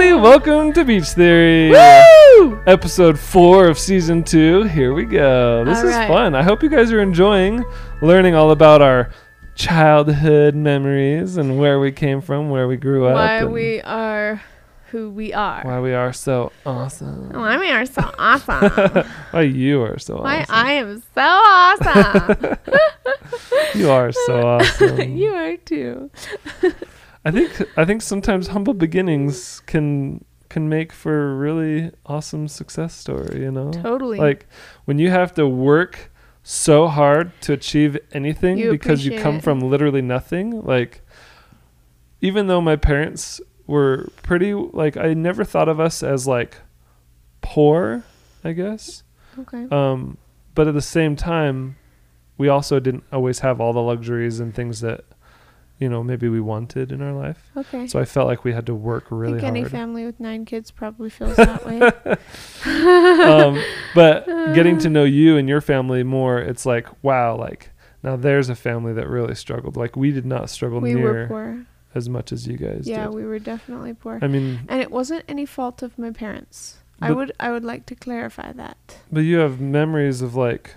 Everybody, welcome to Beach Theory. Woo! Episode 4 of season 2. Here we go. This All is right. fun. I hope you guys are enjoying learning all about our childhood memories and where we came from, where we grew up, Why we are who we are. why we are so awesome. Why we are so awesome. Why you are so Why awesome. I am so awesome. you are so awesome. you are too. I think I think sometimes humble beginnings can can make for a really awesome success story, you know? Totally. Like when you have to work so hard to achieve anything You because you come it. from literally nothing, like even though my parents were pretty like I never thought of us as like poor, I guess. okay. Um but at the same time we also didn't always have all the luxuries and things that you know maybe we wanted in our life. Okay. So I felt like we had to work I really think any hard. family with nine kids probably feels that way. um, but getting to know you and your family more, it's like, wow, like now there's a family that really struggled. Like we did not struggle we near were poor. as much as you guys Yeah, did. we were definitely poor. I mean, and it wasn't any fault of my parents. I would I would like to clarify that. but you have memories of like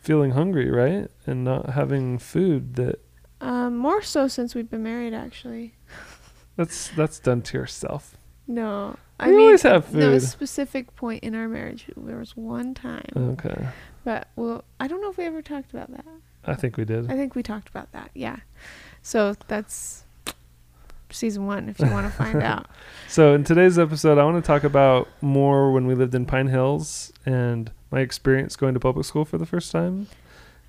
feeling hungry, right? And not having food that Um, more so since we've been married actually. that's that's done to yourself. No. I We mean, always have food. no specific point in our marriage. There was one time, Okay. but well, I don't know if we ever talked about that. I think we did. I think we talked about that. Yeah. So that's season one. If you want to find out. So in today's episode, I want to talk about more when we lived in Pine Hills and my experience going to public school for the first time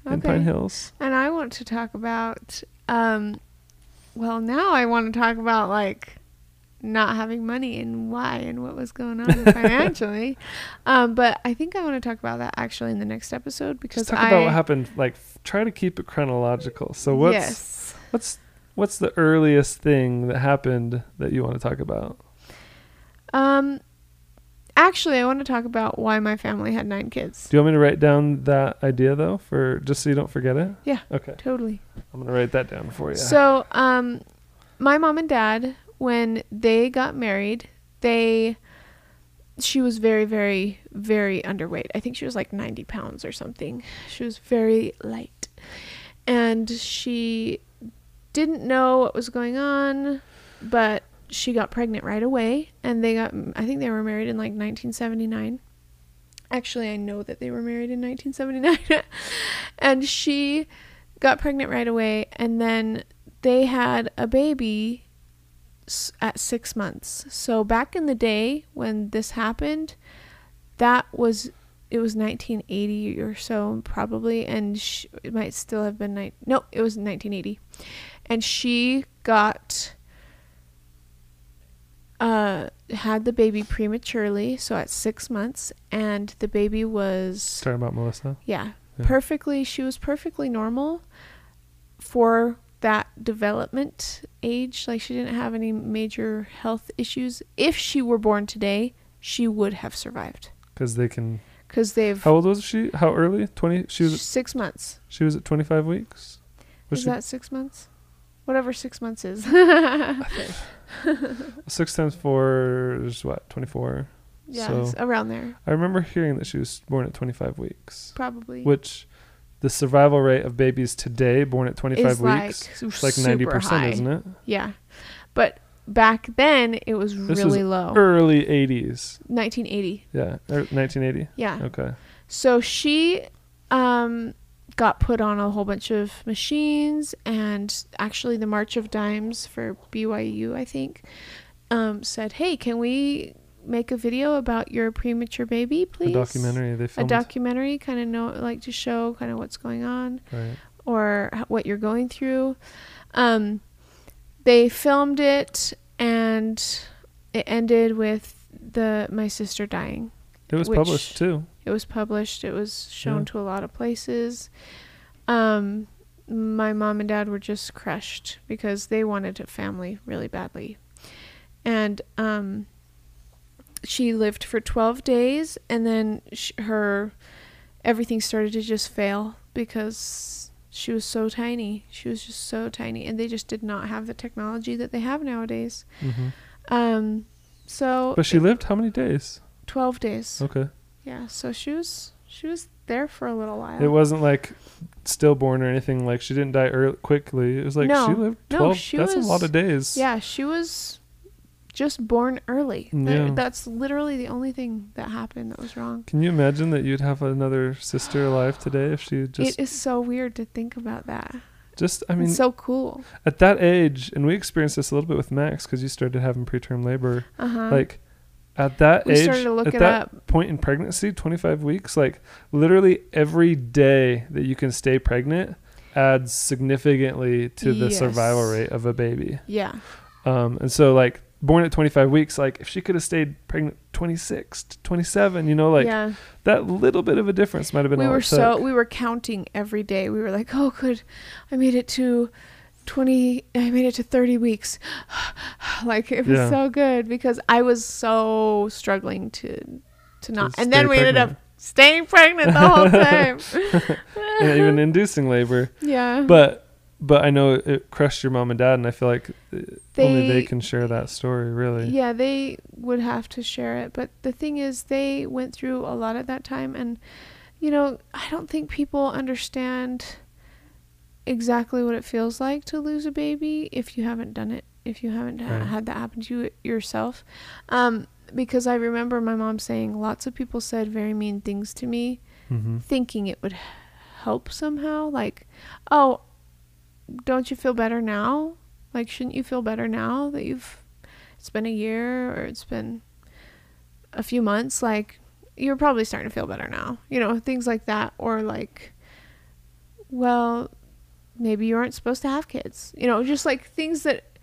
in Pine Hills. And I want to talk about. Um, well, now I want to talk about like not having money and why and what was going on financially. Um, but I think I want to talk about that actually in the next episode because Just talk I about what happened. Like, f- try to keep it chronological. So what's yes. what's what's the earliest thing that happened that you want to talk about? Um, actually, I want to talk about why my family had nine kids. Do you want me to write down that idea though, for just so you don't forget it? Yeah. Okay, Totally. I'm gonna write that down for you. So, um, my mom and dad, when they got married, they, she was very, very, very underweight. I think she was like 90 pounds or something. She was very light. And she didn't know what was going on, but she got pregnant right away. And they got, I think they were married in like 1979. Actually, I know that they were married in 1979. and she got pregnant right away. And then they had a baby at six months. So back in the day when this happened, that was it was 1980 or so probably, and sh- it might still have been ni- no, it was 1980, and she got uh had the baby prematurely, so at six months, and the baby was talking about Melissa. yeah, Yeah. perfectly. She was perfectly normal for that development age. Like she didn't have any major health issues. If she were born today, she would have survived Because they can. because they've How old was she? How early? Twenty. She was. Six months. she was at 25 weeks. Was is she that six months? Whatever six months is. six times four is what? 24. yeah, So- around there, I remember hearing that she was born at 25 weeks, probably. which the survival rate of babies today born at 25 is weeks like super 90%, high. isn't it? Yeah, but back then it was This really low. Early 80s. 1980. Yeah, er, 1980. Yeah. Okay. So she um, got put on a whole bunch of machines, and actually, the March of Dimes for BYU, I think, um, said, "Hey, can we make a video about your premature baby, A please?" documentary they A documentary, kind of know, like to show kind of what's going on right. or h- what you're going through. Um, they filmed it, and it ended with the my sister dying. It was published too. It was published. It was shown Yeah. to a lot of places. Um, my mom and dad were just crushed because they wanted a family really badly, and um, she lived for twelve days, and then sh- her everything started to just fail because she was so tiny. She was just so tiny, and they just did not have the technology that they have nowadays. hmm Um, so But she lived how many days? twelve days. Okay. Yeah, so she was she was there for a little while. It wasn't like stillborn or anything. Like she didn't die early, quickly. It was like No. she lived No, twelve. she that's was- a lot of days. Yeah, she was just born early. That- that's literally the only thing that happened that was wrong. Can you imagine that you'd have another sister alive today if she just it is so weird to think about that. just I mean it's so cool. at that age and we experienced this a little bit with Max because you started having preterm labor. Uh huh. Like at that we age, started to look at that up. point in pregnancy, 25 weeks, like literally every day that you can stay pregnant adds significantly to the survival rate of a baby. Yeah. Um, and so like born at 25 weeks, like if she could have stayed pregnant 26 to 27, you know, like yeah. that little bit of a difference might have been we were so took. we were counting every day. We were like, "Oh, good, I made it to twenty. I made it to thirty weeks." like it was Yeah. so good because I was so struggling to to not. To and then we ended up staying pregnant the whole time. and even inducing labor. yeah, But but I know it crushed your mom and dad, and I feel like uh, only they They- can share that story, really. yeah, they would have to share it. But the thing is, they went through a lot at that time, and you know, I don't think people understand exactly what it feels like to lose a baby if you haven't done it, if you haven't Right. had that happen to you yourself. Um, because I remember my mom saying lots of people said very mean things to me, hmm thinking it would help somehow. Like, oh, don't you feel better now? Like, shouldn't you feel better now that you've it's been a year or it's been a few months? Like, you're probably starting to feel better now. You know, things like that. Or like, well, maybe you aren't supposed to have kids. You know, just like things that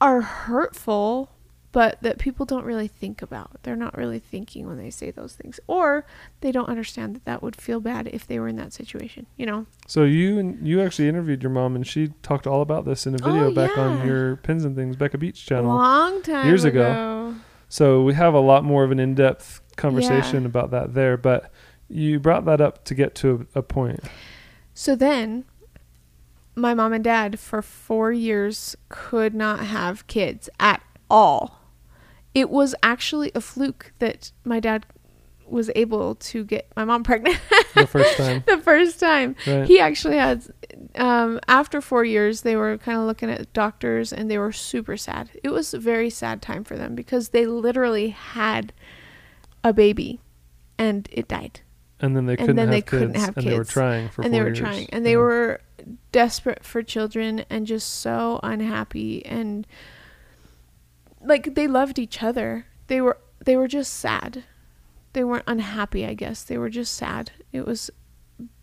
are hurtful, but that people don't really think about. They're not really thinking when they say those things. Or they don't understand that that would feel bad if they were in that situation, you know? So you and you actually interviewed your mom, and she talked all about this in a oh, video Oh, back on your Pins and Things Becca Beach channel. Long time Years ago. ago. So we have a lot more of an in-depth conversation about that there, but you brought that up to get to a, a point. So then, my mom and dad for four years could not have kids at all. It was actually a fluke that my dad was able to get my mom pregnant The first time, the first time. right? He actually had, um, after four years, they were kind of looking at doctors and they were super sad. It was a very sad time for them because they literally had a baby and it died. And then they couldn't, then have, they kids, couldn't have and they were trying for and four they were years. trying. And they Yeah. were desperate for children and just so unhappy and like they loved each other. They were they were just sad. They weren't unhappy i guess. They were just sad. It was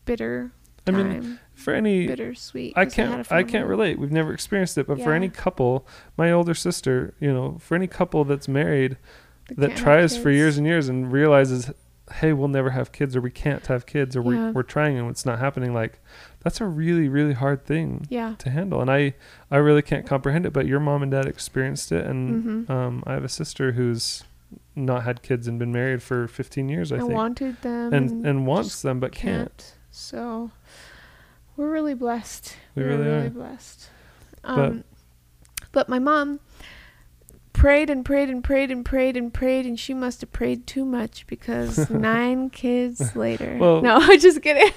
bitter I time. mean, for any bittersweet I they can't I can't relate. We've never experienced it, but for any couple, my older sister, you know, for any couple that's married They that tries for years and years and realizes, hey, we'll never have kids or we can't have kids or Yeah. we're, we're trying and it's not happening. Like, that's a really really hard thing yeah to handle, and I I really can't comprehend it. But your mom and dad experienced it, and Mhm. um, I have a sister who's not had kids and been married for 15 years, I and think, wanted them and and wants them but can't. can't so we're really blessed We We're really really are. blessed. But- Um, but my mom prayed and prayed and prayed and prayed and prayed, and she must have prayed too much because nine kids later. Well- no, I just kidding.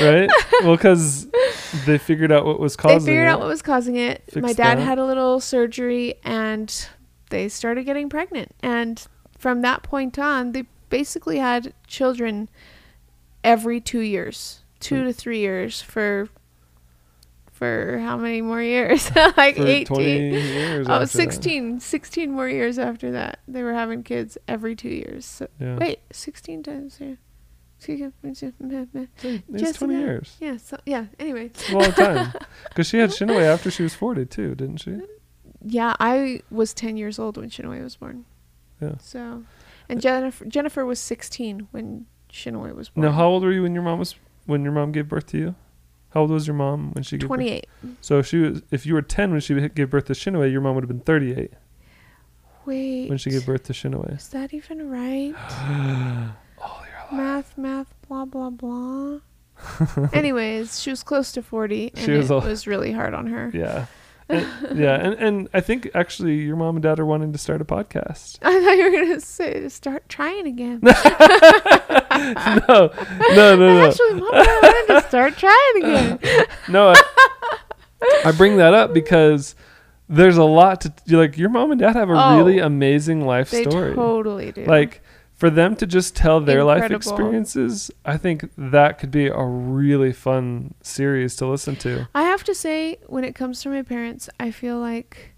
right? well, because they figured out what was causing. they figured it. out what was causing it. my dad had a little surgery, and they started getting pregnant. And from that point on, they basically had children every two years, two Hmm. to three years for. For how many more years? like for 18. 20 years. Oh, after that. 16, 16 more years after that. They were having kids every two years. So, Yeah. Wait, 16 times? Yeah. It's just 20 about- years. Yeah, so, yeah, anyway. It's a long time. Because she had Shinaway after she was 40 too, didn't she? Yeah, I was 10 years old when Shinaway was born. Yeah. So, and uh, Jennifer, Jennifer was 16 when Shinaway was born. Now, how old were you when your mom was when your mom gave birth to you? How old was your mom when she gave birth? 28. So if she was if you were 10 when she gave birth to Shinaway, your mom would have been 38 Wait. when she gave birth to Shinaway. Is that even right? oh, math, math, blah, blah, blah. Anyways, she was close to 40, and She was it was really hard on her. Yeah. And- yeah, and and I think actually your mom and dad are wanting to start a podcast. I thought you were gonna say start trying again. no, no, no, no. Actually, mom, I wanted to start trying again. No, I, I bring that up because there's a lot to like. Your mom and dad have a Oh. really amazing life They story. totally do. Like for them to just tell their life experiences, I think that could be a really fun series to listen to. I have to say, when it comes to my parents, I feel like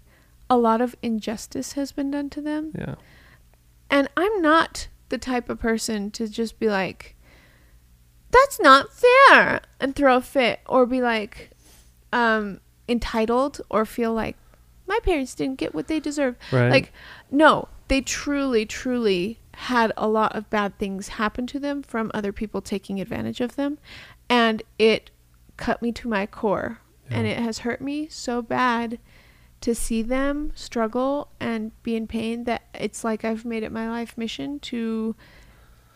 a lot of injustice has been done to them. Yeah, And I'm not the type of person to just be like, that's not fair, and throw a fit, or be like, um, entitled, or feel like my parents didn't get what they deserve. right. Like, no, they truly, truly had a lot of bad things happen to them from other people taking advantage of them. And it cut me to my core. And it has hurt me so bad to see them struggle and be in pain that it's like I've made it my life mission to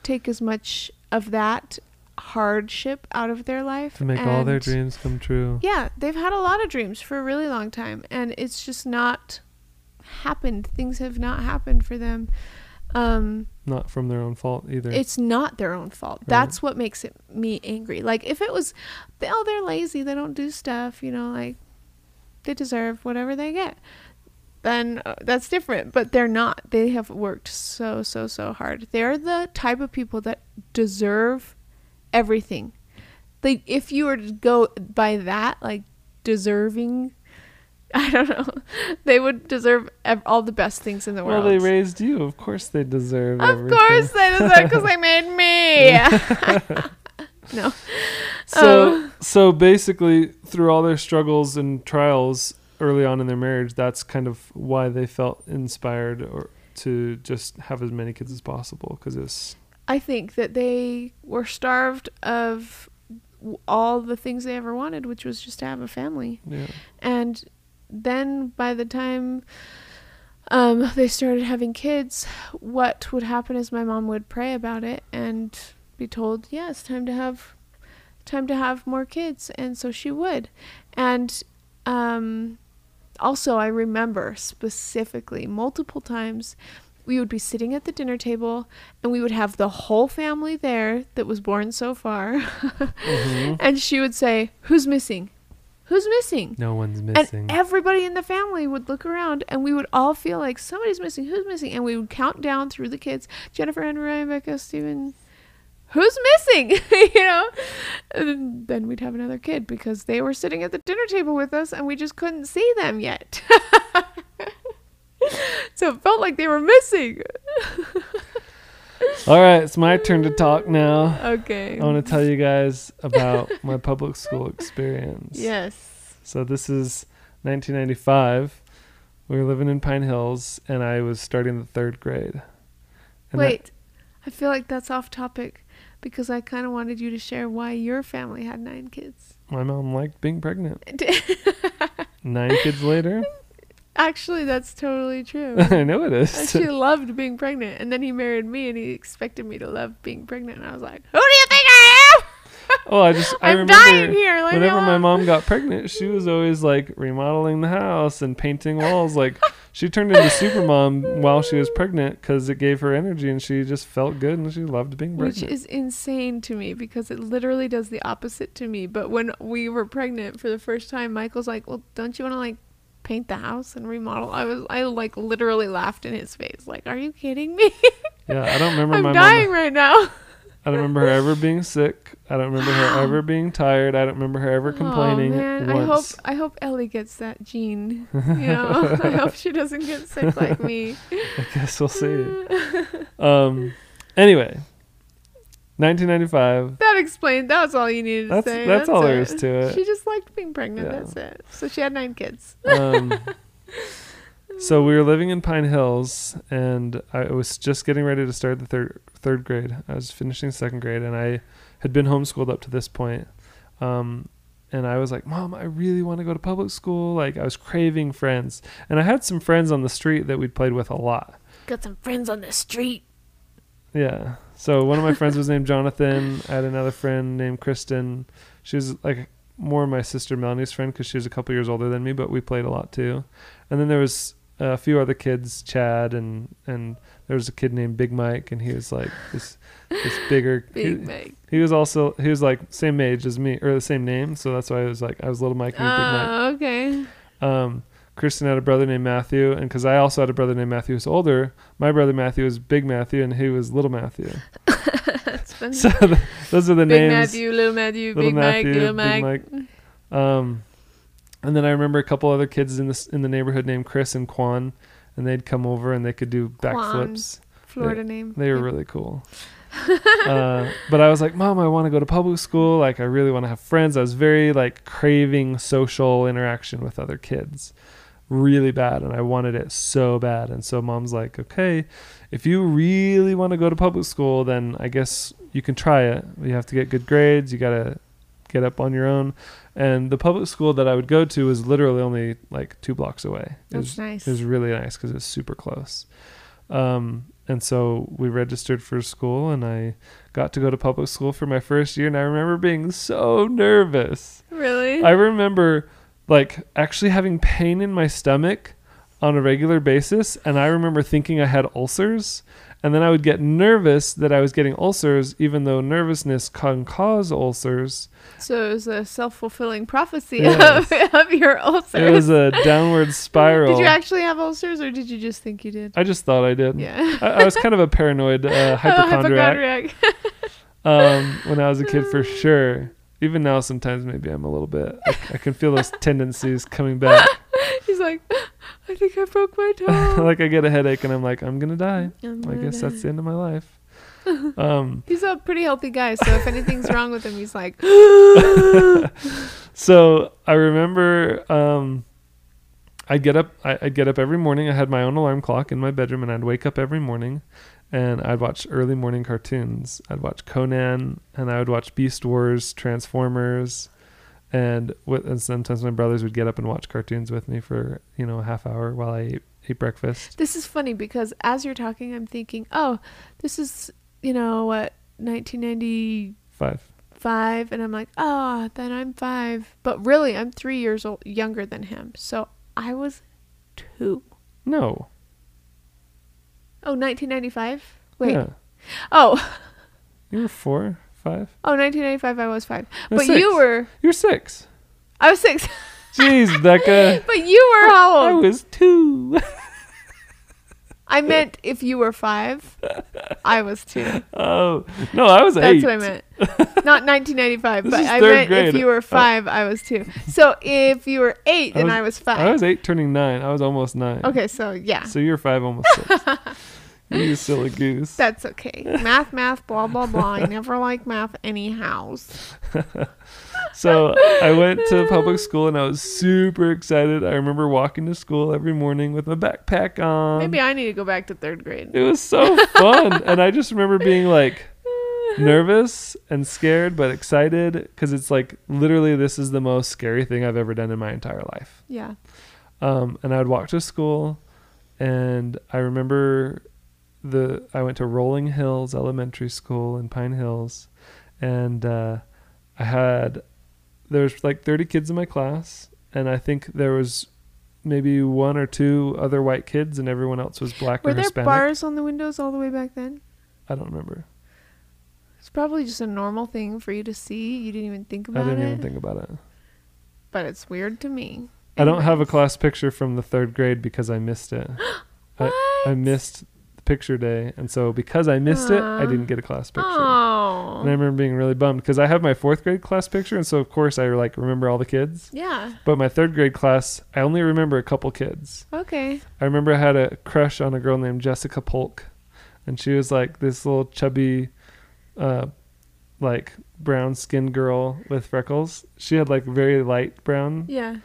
take as much of that hardship out of their life to make all their dreams come true. yeah, they've had a lot of dreams for a really long time, and it's just not happened. Things have not happened for them. Um, Not from their own fault either. it's not their own fault. That's what makes it me angry. Like if it was, oh, they're lazy, they don't do stuff, you know, like they deserve whatever they get. Then uh, that's different, but they're not. They have worked so so so hard. They're the type of people that deserve everything. Like if you were to go by that, like deserving, I don't know, they would deserve ev- all the best things in the world. well, they raised you. Of course, they deserve Of everything. course they deserve because they made me. no. So, Oh. So basically, through all their struggles and trials early on in their marriage, that's kind of why they felt inspired or to just have as many kids as possible because it's I think that they were starved of all the things they ever wanted, which was just to have a family. yeah And then by the time um, they started having kids, what would happen is my mom would pray about it and be told, "Yeah, it's time to have time to have more kids," and so she would. And um, also, I remember specifically multiple times we would be sitting at the dinner table and we would have the whole family there that was born so far, Mhm. and she would say, "Who's missing? Who's missing?" no one's missing. And everybody in the family would look around and we would all feel like somebody's missing, who's missing? And we would count down through the kids Jennifer, Henry, Ryan, Becca, Steven. Who's missing? you know? And then we'd have another kid because they were sitting at the dinner table with us and we just couldn't see them yet. so it felt like they were missing. all right, it's my turn to talk now. Okay. I want to tell you guys about my public school experience. Yes. So this is 1995. We were living in Pine Hills, and I was starting the third grade. And I- Wait, I feel like that's off topic because I kind of wanted you to share why your family had nine kids. my mom liked being pregnant. Nine kids later, Actually, that's totally true. I know it is. she loved being pregnant, and then he married me, and he expected me to love being pregnant. And I was like, "Who do you am? Oh, I just I I'm remember dying here." Whenever my mom got pregnant, she was always like remodeling the house and painting walls. Like she turned into super mom while she was pregnant because it gave her energy and she just felt good and she loved being pregnant. which is insane to me because it literally does the opposite to me. But when we were pregnant for the first time, Michael's like, "Well, don't you want to like paint the house and remodel?" I was, I like literally laughed in his face, like, "Are you kidding me? yeah, I don't remember I'm dying mom. right now." I don't remember her ever being sick. I don't remember her ever being tired. I don't remember her ever complaining Oh man, once. I hope I hope Ellie gets that gene. You know, I hope she doesn't get sick like me. I guess we'll see. Um. Anyway, 1995. That explained. That was all you needed to That's say. that's, all there it. is to it. She just liked being pregnant. Yeah. That's it. So she had nine kids. Um, so we were living in Pine Hills, and I was just getting ready to start the third third grade. I was finishing second grade, and I had been homeschooled up to this point. Um, and I was like, "Mom, I really want to go to public school." Like I was craving friends, and I had some friends on the street that we'd played with a lot. Got some friends on the street. Yeah. So one of my friends was named Jonathan. I had another friend named Kristen. She was like more my sister Melanie's friend because she was a couple years older than me, but we played a lot too. And then there was a few other kids, Chad and and there was a kid named Big Mike, and he was like this this bigger. Big he, Mike. he was also he was like same age as me or the same name, so that's why I was like I was little Mike and was Big Mike. Oh, okay. Um, Kristen had a brother named Matthew, and because I also had a brother named Matthew who's older, my brother Matthew was Big Matthew, and he was Little Matthew. That's funny. So th- those are the Big names. Big Matthew, little Matthew, Little Big Mike, Matthew, little Big Mike. Mike. Um, and then I remember a couple other kids in this in the neighborhood named Chris and Quan, and they'd come over and they could do backflips. Florida name. They were really cool. uh, but I was like, Mom, I want to go to public school. Like, I really want to have friends. I was very like craving social interaction with other kids, really bad, and I wanted it so bad. And so Mom's like, Okay, if you really want to go to public school, then I guess you can try it. You have to get good grades. You gotta get up on your own. And the public school that I would go to was literally only like two blocks away. It That's was, nice. it was really nice because it was super close. Um, and so we registered for school, and I got to go to public school for my first year. And I remember being so nervous. really? I remember like actually having pain in my stomach on a regular basis, and I remember thinking I had ulcers. And then I would get nervous that I was getting ulcers, even though nervousness can cause ulcers. so it was a self fulfilling prophecy Yes. of, of your ulcers. It was a downward spiral. Did you actually have ulcers, or did you just think you did? I just thought I did. Yeah. I, I was kind of a paranoid uh, hypochondriac. Hypochondriac. um, when I was a kid for sure. Even now, sometimes maybe I'm a little bit. I, I can feel those tendencies coming back. He's like, I think I broke my toe. like I get a headache and I'm like, I'm gonna die. I'm gonna guess that's the end of my life. Um, He's a pretty healthy guy, so if anything's wrong with him, he's like, so I remember um, I'd get up. I, I'd get up every morning. I had my own alarm clock in my bedroom, and I'd wake up every morning, and I'd watch early morning cartoons. I'd watch Conan, and I would watch Beast Wars, Transformers, and with, and sometimes my brothers would get up and watch cartoons with me for you know a half hour while I ate, ate breakfast. This is funny because as you're talking, I'm thinking, oh, this is, you know, what, 1995? Five. And I'm like, oh, then I'm five. But really, I'm three years old, younger than him. So I was two. No. Oh, 1995? Wait. Yeah. Oh, You were four, five. oh, 1995, I was five. No, but six. you were, You're six. I was six. Jeez, Becca. but you were how old? I was two. I meant if you were five, I was two. Oh no, I was That's eight. what I meant. Not 1995, This but I meant if you were uh, five, I was two. So if you were eight, I then was- I was five. I was eight, turning nine. I was almost nine. okay, so yeah, So you're five, almost six. You silly goose. that's okay. math, math, blah blah blah. I never like math anyhow. So I went to public school and I was super excited. I remember walking to school every morning with my backpack on. Maybe I need to go back to third grade. it was so fun, and I just remember being like nervous and scared, but excited because it's like literally this is the most scary thing I've ever done in my entire life. Yeah. um, and I would walk to school, and I remember the I went to Rolling Hills Elementary School in Pine Hills, and uh, I had there was like 30 kids in my class, and I think there was maybe one or two other white kids, and everyone else was black Were or there bars on the windows all the way back then? I don't remember. It's probably just a normal thing for you to see. You didn't even think about it. I didn't it. even think about it. But it's weird to me. I don't have a class picture from the third grade because I missed it. I, I missed picture day, and so because I missed it, I didn't get a class picture. Oh. And I remember being really bummed because I have my fourth grade class picture, and so of course I like remember all the kids. Yeah. But my third grade class, I only remember a couple kids. Okay. I remember I had a crush on a girl named Jessica Polk, and she was like this little chubby, uh, like brown skinned girl with freckles. She had like very light brown. Yeah.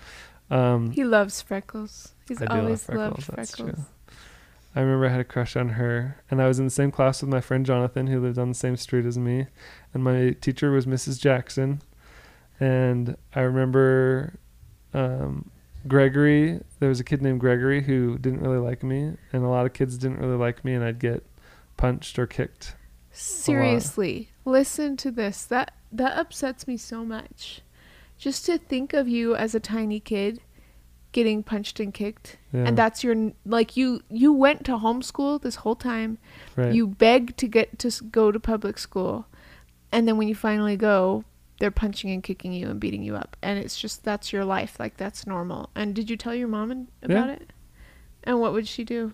Um, He loves freckles. He's I always loved freckles, that's freckles. I remember I had a crush on her, and I was in the same class with my friend Jonathan, who lived on the same street as me, and my teacher was Mrs. Jackson, and I remember um, Gregory. There was a kid named Gregory who didn't really like me, and a lot of kids didn't really like me, and I'd get punched or kicked. Seriously, listen to this. That that upsets me so much. just to think of you as a tiny kid getting punched and kicked Yeah. and that's your like you you went to homeschool this whole time right. you begged to get to go to public school and then when you finally go they're punching and kicking you and beating you up and it's just that's your life like that's normal and did you tell your mom and, Yeah. about it and what would she do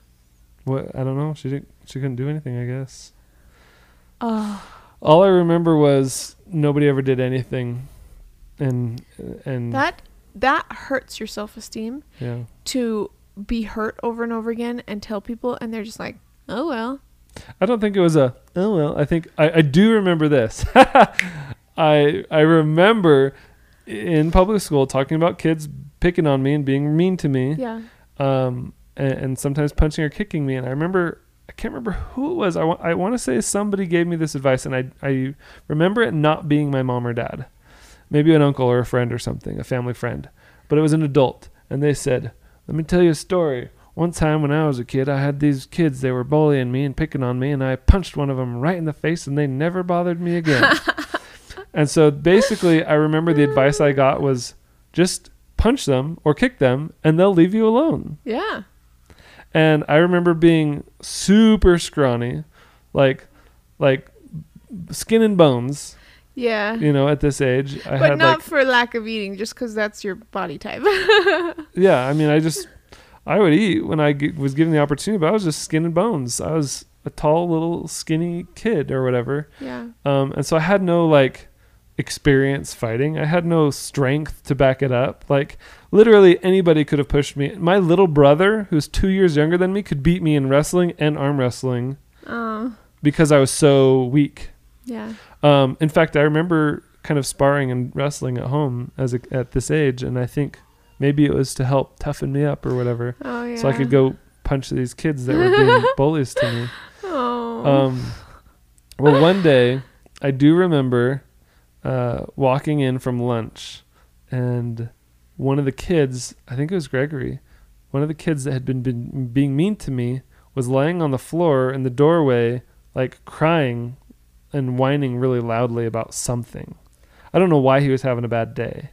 what I don't know. She didn't. She couldn't do anything. I guess. oh All I remember was nobody ever did anything, and and that that hurts your self-esteem yeah. to be hurt over and over again and tell people and they're just like oh well I don't think it was a oh well. I think I, I do remember this. I I remember in public school talking about kids picking on me and being mean to me. yeah Um and, and sometimes punching or kicking me and I remember I can't remember who it was. I, wa- I want to say somebody gave me this advice and I I remember it not being my mom or dad. Maybe an uncle or a friend or something, a family friend. But it was an adult and they said, "Let me tell you a story." One time when I was a kid, I had these kids. They were bullying me and picking on me, and I punched one of them right in the face, and they never bothered me again. and so basically, I remember the advice I got was just punch them or kick them, and they'll leave you alone. yeah And I remember being super scrawny, like, like skin and bones. Yeah You know, at this age, I but had not like, for lack of eating just because that's your body type yeah. I mean, I just, I would eat when I g- was given the opportunity, but I was just skin and bones. I was a tall, little, skinny kid or whatever. yeah Um, and so I had no like experience fighting. I had no strength to back it up. Like literally anybody could have pushed me. My little brother, who's two years younger than me, could beat me in wrestling and arm wrestling oh because I was so weak. yeah Um, in fact, I remember kind of sparring and wrestling at home as a, at this age, and I think maybe it was to help toughen me up or whatever, oh yeah so I could go punch these kids that were being bullies to me. oh Um, well, one day I do remember uh, walking in from lunch, and one of the kids, I think it was Gregory, one of the kids that had been, been being mean to me, was laying on the floor in the doorway, like crying and whining really loudly about something. I don't know why he was having a bad day.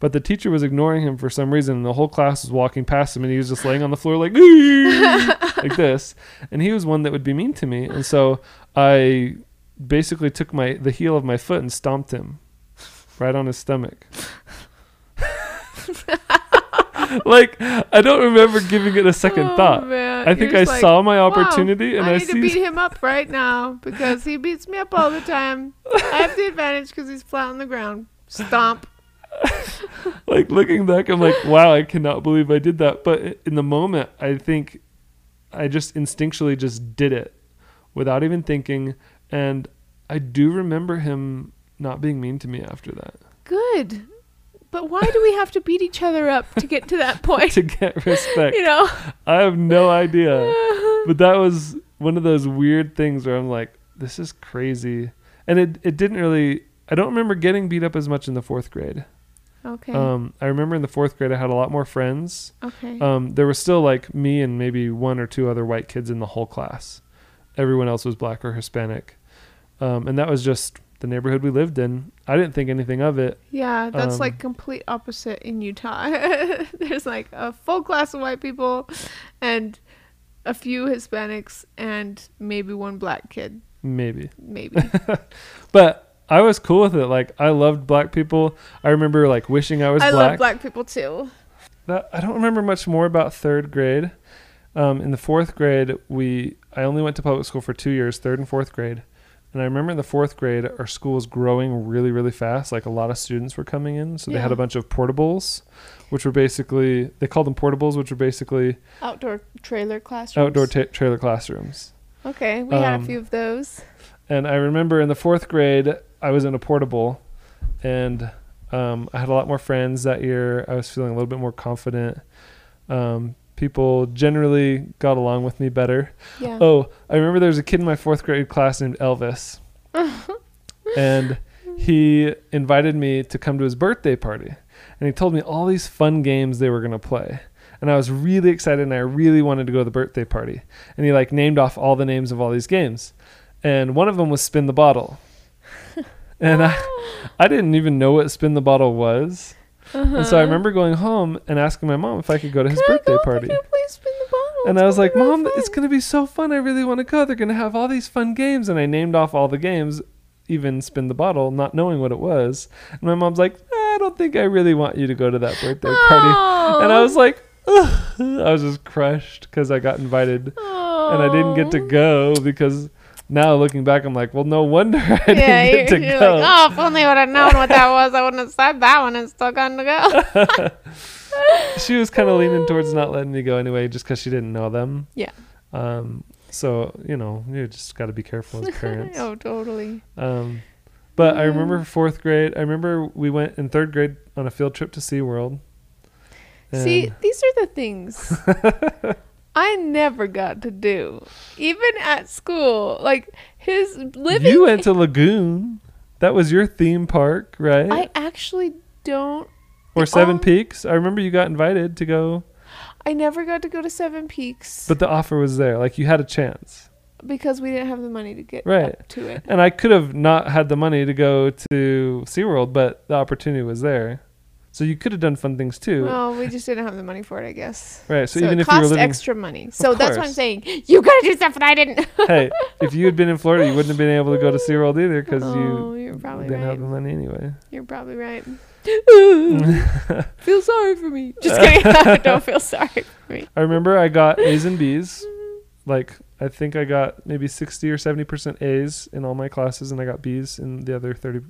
But the teacher was ignoring him for some reason, and the whole class was walking past him, and he was just laying on the floor like like this. And he was one that would be mean to me, and so I basically took my the heel of my foot and stomped him right on his stomach. like I don't remember giving it a second Oh, thought. man. I think I like, saw my "Wow, opportunity and I I, need to beat him up right now because he beats me up all the time. I have the advantage because he's flat on the ground. Stomp. like looking back, I'm like, wow, I cannot believe I did that. But in the moment, I think I just instinctually just did it without even thinking, and I do remember him not being mean to me after that Good. But why do we have to beat each other up to get to that point? to get respect. you know? I have no idea. but that was one of those weird things where I'm like, this is crazy. And it it didn't really I don't remember getting beat up as much in the fourth grade. Okay. Um, I remember in the fourth grade I had a lot more friends. okay. Um, there was still like me and maybe one or two other white kids in the whole class. Everyone else was black or Hispanic. Um, and that was just the neighborhood we lived in. I didn't think anything of it. yeah, that's um, like complete opposite in Utah. There's like a full class of white people and a few Hispanics and maybe one black kid. Maybe. Maybe. But I was cool with it. Like I loved black people. I remember like wishing I was I black. love black people too. That I don't remember much more about third grade. Um, in the fourth grade, we I only went to public school for two years, third and fourth grade. And I remember in the fourth grade, our school was growing really, really fast. Like a lot of students were coming in, so they had a bunch of portables, which were basically they called them portables, which were basically Outdoor trailer classrooms. outdoor ta- trailer classrooms. Okay, we had a Um, few of those. And I remember in the fourth grade, I was in a portable, and um, I had a lot more friends that year. I was feeling a little bit more confident. Um, people generally got along with me better. Yeah. Oh, I remember there was a kid in my fourth grade class named Elvis, and he invited me to come to his birthday party, and he told me all these fun games they were gonna play. And I was really excited, and I really wanted to go to the birthday party. And he like named off all the names of all these games, and one of them was spin the bottle. and I I didn't even know what spin the bottle was. And so I remember going home and asking my mom if I could go to his Uh-huh. I birthday go? party. Can I please spin the bottle? And It's I was like, Mom, it's going to be so fun. I really want to go. They're going to have all these fun games. And I named off all the games, even spin the bottle, not knowing what it was. And my mom's like, I don't think I really want you to go to that birthday party. And I was like. I was just crushed because I got invited and I didn't get to go because now looking back, I'm like, well, no wonder I Yeah, didn't get to you're go. like, oh, if only I would have known what that was, I wouldn't have said that one and still gotten to go. she was kind of leaning towards not letting me go anyway, just because she didn't know them. Yeah. Um. So you know, you just got to be careful as parents. oh, totally. Um. But I remember fourth grade. I remember we went in third grade on a field trip to SeaWorld. See, these are the things I never got to do, even at school. Like his living. you went to Lagoon. That was your theme park, right? I actually don't. or Seven um, Peaks. I remember you got invited to go, I never got to go to Seven Peaks but the offer was there. Like you had a chance. because we didn't have the money to get Right. up to it. And I could have not had the money to go to SeaWorld, but the opportunity was there. So you could have done fun things too. Well, we just didn't have the money for it, I guess. right. So, So, even it if you were cost living extra money. So that's what I'm course. saying. You gotta do stuff, and I didn't. Hey, if you had been in Florida, you wouldn't have been able to go to SeaWorld either because oh, you you're probably didn't right. have the money anyway. You're probably right. feel sorry for me. Just kidding. Don't feel sorry for me. I remember I got A's and B's. Mm-hmm. Like I think I got maybe 60 or 70% A's in all my classes and I got B's in the other 30%.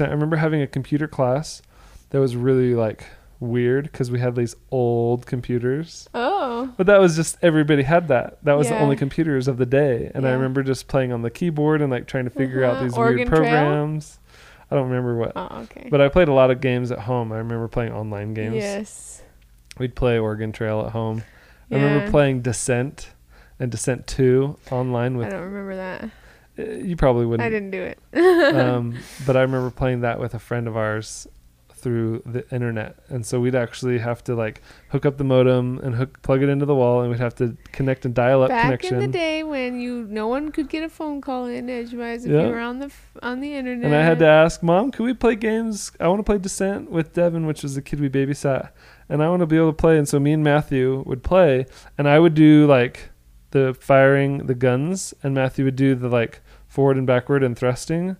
I remember having a computer class that was really like weird cuz we had these old computers. Oh. But that was just everybody had that. That was the only computers of the day and I remember just playing on the keyboard and like trying to figure out Uh-huh. these Oregon weird Trail? programs. I don't remember what. Oh, okay. But I played a lot of games at home. I remember playing online games. Yes. We'd play Oregon Trail at home. Yeah. I remember playing Descent and Descent 2 online with I don't remember that. uh, you probably wouldn't. I didn't do it. um, but I remember playing that with a friend of ours through the internet. And so we'd actually have to like hook up the modem and hook plug it into the wall and we'd have to connect a dial up Back connection. in the day when you no one could get a phone call in edgewise if Yeah. you were on the on the internet. and I had to ask, Mom, can we play games? I want to play Descent with Devin, which was the kid we babysat. And I want to be able to play. And so me and Matthew would play. And I would do like the firing the guns. And Matthew would do the like forward and backward and thrusting.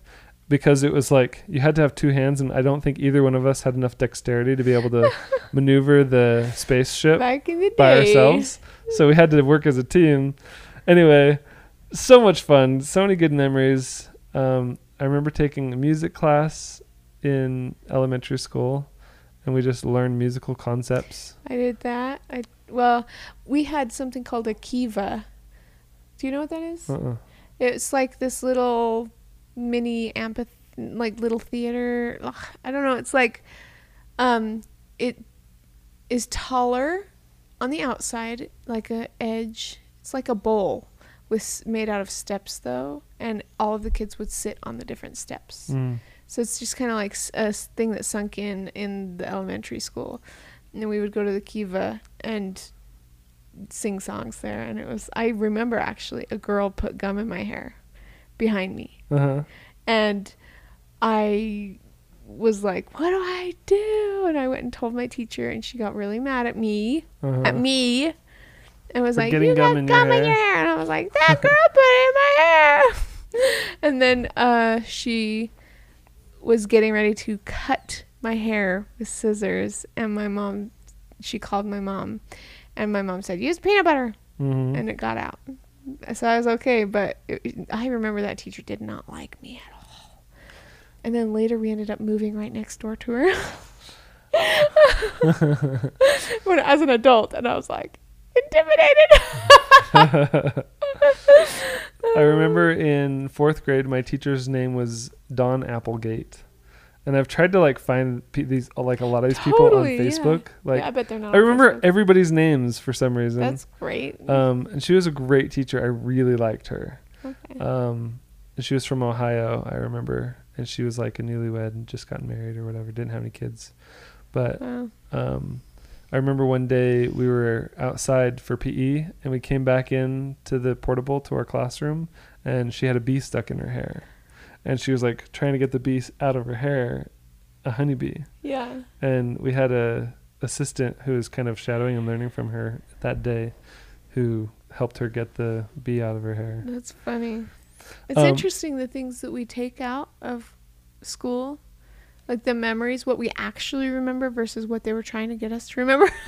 Because it was like you had to have two hands. And I don't think either one of us had enough dexterity to be able to maneuver the spaceship the by ourselves. So we had to work as a team. Anyway, so much fun. So many good memories. Um, I remember taking a music class in elementary school, and we just learned musical concepts. I did that. I well, we had something called a kiva. Do you know what that is? Uh-uh. It's like this little mini amphitheater, like little theater. Ugh, I don't know. It's like, um, it is taller on the outside, like a edge. It's like a bowl with made out of steps though, and all of the kids would sit on the different steps. Mm. So it's just kind of like a thing that sunk in in the elementary school. And then we would go to the Kiva and sing songs there. And it was, I remember actually a girl put gum in my hair behind me. Uh-huh. And I was like, what do I do? And I went and told my teacher, and she got really mad at me, Uh-huh. at me, and was For like, you gum got in your gum in your hair." And I was like, that girl put it in my hair. and then uh, she was getting ready to cut my hair with scissors, and my mom, she called my mom, and my mom said, use peanut butter, Mhm. and it got out. So I was okay, but it, I remember that teacher did not like me at all. And then later we ended up moving right next door to her. when as an adult, and I was like intimidated. I remember in fourth grade, my teacher's name was Dawn Applegate, and I've tried to like find pe- these like a lot of these people on Totally, yeah. Facebook. Like yeah, I bet they're not. I remember Facebook. everybody's names for some reason. That's great. Um, and she was a great teacher. I really liked her. okay. Um, and she was from Ohio, I remember, and she was like a newlywed and just got married or whatever, didn't have any kids. But Wow. um, I remember one day we were outside for PE and we came back in to the portable to our classroom, and she had a bee stuck in her hair. And she was like trying to get the bee out of her hair, a honeybee. Yeah. And we had a assistant who was kind of shadowing and learning from her that day, who helped her get the bee out of her hair. That's funny. It's Um, interesting the things that we take out of school, like the memories, what we actually remember versus what they were trying to get us to remember.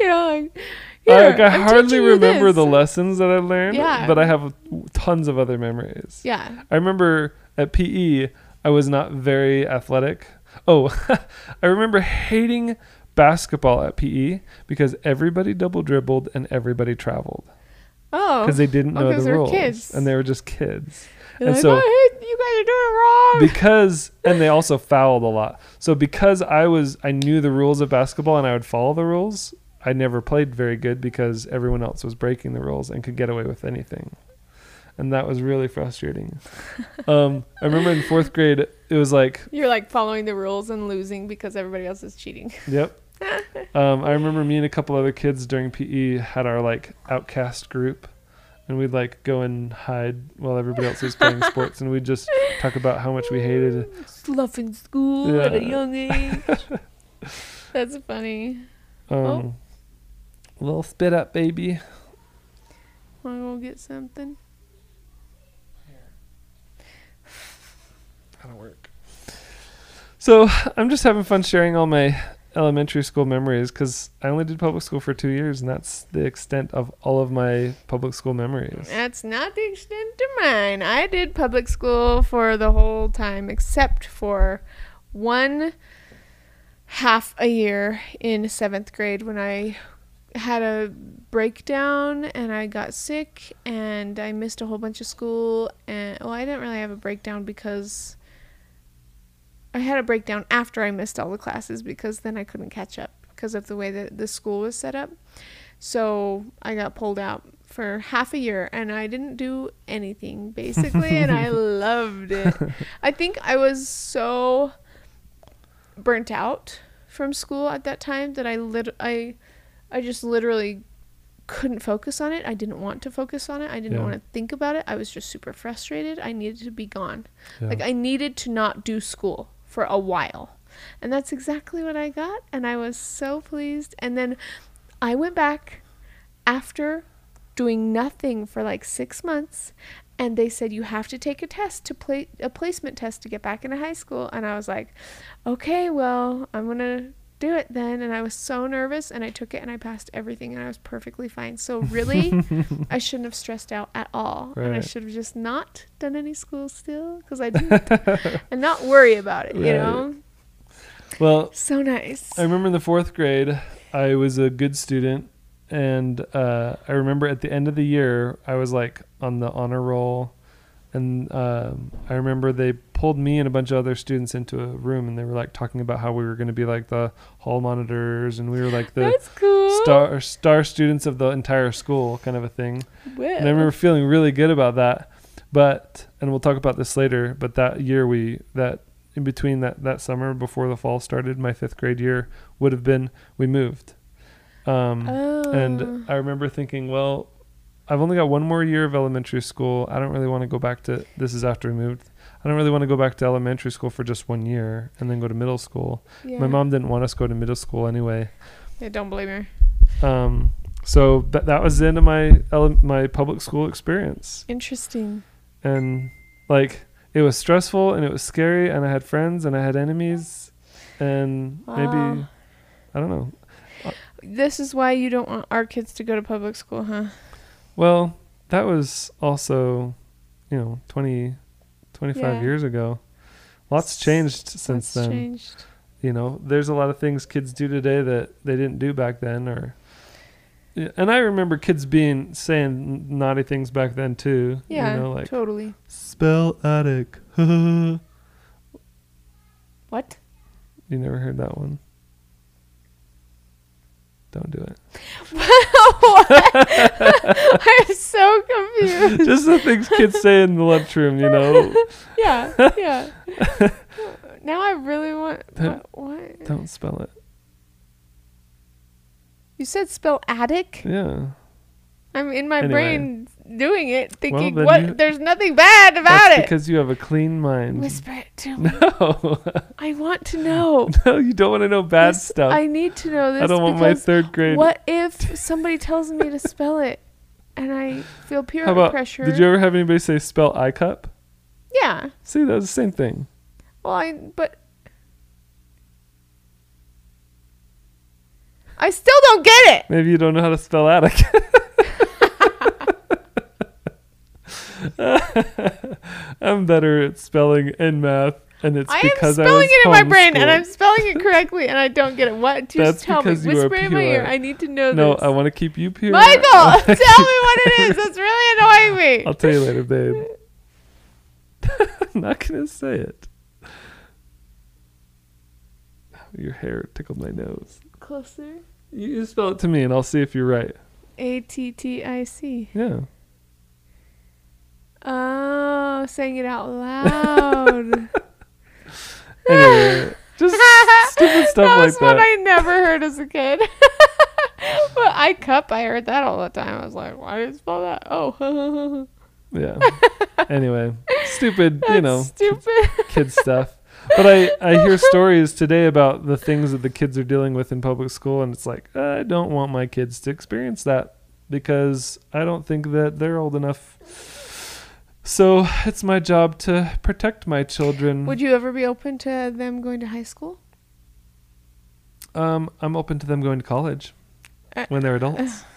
you know, like, here, like, I I'm hardly remember this. the lessons that I learned, Yeah. but I have tons of other memories. Yeah. I remember at PE, I was not very athletic. Oh, I remember hating basketball at PE because everybody double dribbled and everybody traveled Oh. because they didn't know the rules kids. and they were just kids. You're and like, so- "Oh, hey, you guys are doing it wrong. because and they also fouled a lot. So because I was I knew the rules of basketball and I would follow the rules, I never played very good because everyone else was breaking the rules and could get away with anything. And that was really frustrating. um, I remember in fourth grade, it was like, You're like following the rules and losing because everybody else is cheating. yep. Um, I remember me and a couple other kids during PE had our like outcast group, and we'd like go and hide while everybody else was playing sports, and we'd just talk about how much we hated Slough in school at a young age. That's funny. Um, Oh. Little spit up, baby. Wanna go get something? That'll work. So I'm just having fun sharing all my elementary school memories because I only did public school for two years, and that's the extent of all of my public school memories. That's not the extent of mine. I did public school for the whole time except for one half a year in seventh grade when I had a breakdown and I got sick and I missed a whole bunch of school and well I didn't really have a breakdown because I had a breakdown after I missed all the classes because then I couldn't catch up because of the way that the school was set up. So I got pulled out for half a year and I didn't do anything basically and I loved it. I think I was so burnt out from school at that time that I lit I I just literally couldn't focus on it. I didn't want to focus on it. I didn't Yeah. want to think about it. I was just super frustrated. I needed to be gone. Yeah. Like I needed to not do school for a while. And that's exactly what I got and I was so pleased. And then I went back after doing nothing for like 6 months and they said you have to take a test to play a placement test to get back into high school and I was like, "Okay, well, I'm going to do it then." And I was so nervous and I took it and I passed everything and I was perfectly fine. So really, I shouldn't have stressed out at all. And I should have just not done any school still because I didn't and not worry about it, you know? well, So nice. I remember in the fourth grade, I was a good student, and uh, I remember at the end of the year, I was like on the honor roll, and um, I remember they pulled me and a bunch of other students into a room, and they were like talking about how we were going to be like the hall monitors, and we were like the cool. star star students of the entire school, kind of a thing. Well, And I remember feeling really good about that. But and we'll talk about this later, but that year we that in between that that summer before the fall started, my 5th grade year would have been we moved. Um oh. and I remember thinking, well, I've only got one more year of elementary school. I don't really want to go back to this is after we moved. I don't really want to go back to elementary school for just one year and then go to middle school. yeah. My mom didn't want us to go to middle school anyway. Yeah, don't blame her. Um, so that that was the end of my ele- my public school experience, Interesting. and like it was stressful and it was scary, and I had friends and I had enemies, and maybe I don't know. This is why you don't want our kids to go to public school, huh? Well, that was also, you know, 20, 25 Yeah. years ago. Lots changed since then. changed. you know there's a lot of things kids do today that they didn't do back then or and i remember kids being saying naughty things back then too Yeah, you know like totally. spell attic what? you never heard that one don't do it I'm so confused. just the things kids say in the lunchroom you know yeah, yeah. now I really want. Don't- What, what? don't spell it You said spell attic? yeah I'm in my Anyway. brain doing it, thinking, then "What? There's nothing bad about That's it." because you have a clean mind. Whisper it to me. No, I want to know. no, you don't want to know bad This- stuff. I need to know this I don't want my third grade. what if somebody tells me to spell it and I feel peer How about? pressure? Did you ever have anybody say spell I cup? Yeah. See, that was the same thing. Well, I but I still don't get it. Maybe you don't know how to spell attic. I'm better at spelling and math, and it's I am because I spelling was it in my brain and I'm spelling it correctly and I don't get it. What? Just That's tell me. Whisper in my ear. I need to know No, this. I want to keep you pure. Michael, I tell me what it is. That's really annoying me. I'll tell you later, babe. I'm not gonna say it. Your hair tickled my nose. Closer. You, you spell it to me, and I'll see if you're right. A T T I C. Yeah. Oh, saying it out loud. Anyway, just stupid stuff that like was one that. I never heard as a kid. but I cup, I heard that all the time. I was like, why did you spell that? Oh, Yeah. anyway, stupid, you know, stupid. kid stuff. But I, I hear stories today about the things that the kids are dealing with in public school, and it's like, I don't want my kids to experience that because I don't think that they're old enough. So it's my job to protect my children. Would you ever be open to them going to high school? um, I'm open to them going to college Uh, when they're adults.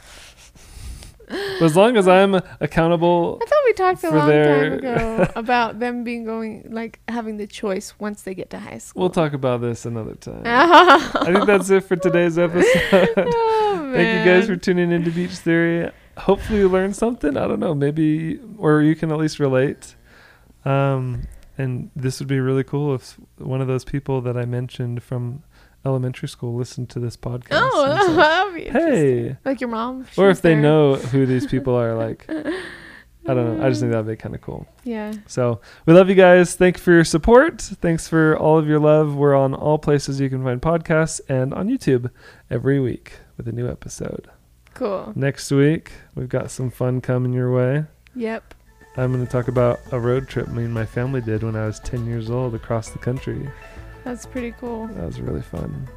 But as long as I'm accountable I thought we talked a long their- time ago about them being going, like having the choice once they get to high school. We'll talk about this another time. I I think that's it for today's episode. oh, Thank you guys for tuning into Beach Theory. Hopefully you learned something. I don't know, maybe or you can at least relate. Um, and this would be really cool if one of those people that I mentioned from elementary school listened to this podcast. Oh, and that'd be interesting. hey, Like your mom. or if they there. know who these people are, like I don't know. I just think that'd be kind of cool. Yeah. So we love you guys. Thank you for your support. Thanks for all of your love. We're on all places you can find podcasts and on YouTube every week with a new episode. Cool. Next week, we've got some fun coming your way. Yep. I'm going to talk about a road trip me and my family did when I was 10 years old across the country. That's pretty cool. That was really fun.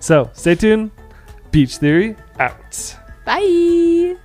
So stay tuned. Beach Theory out. Bye.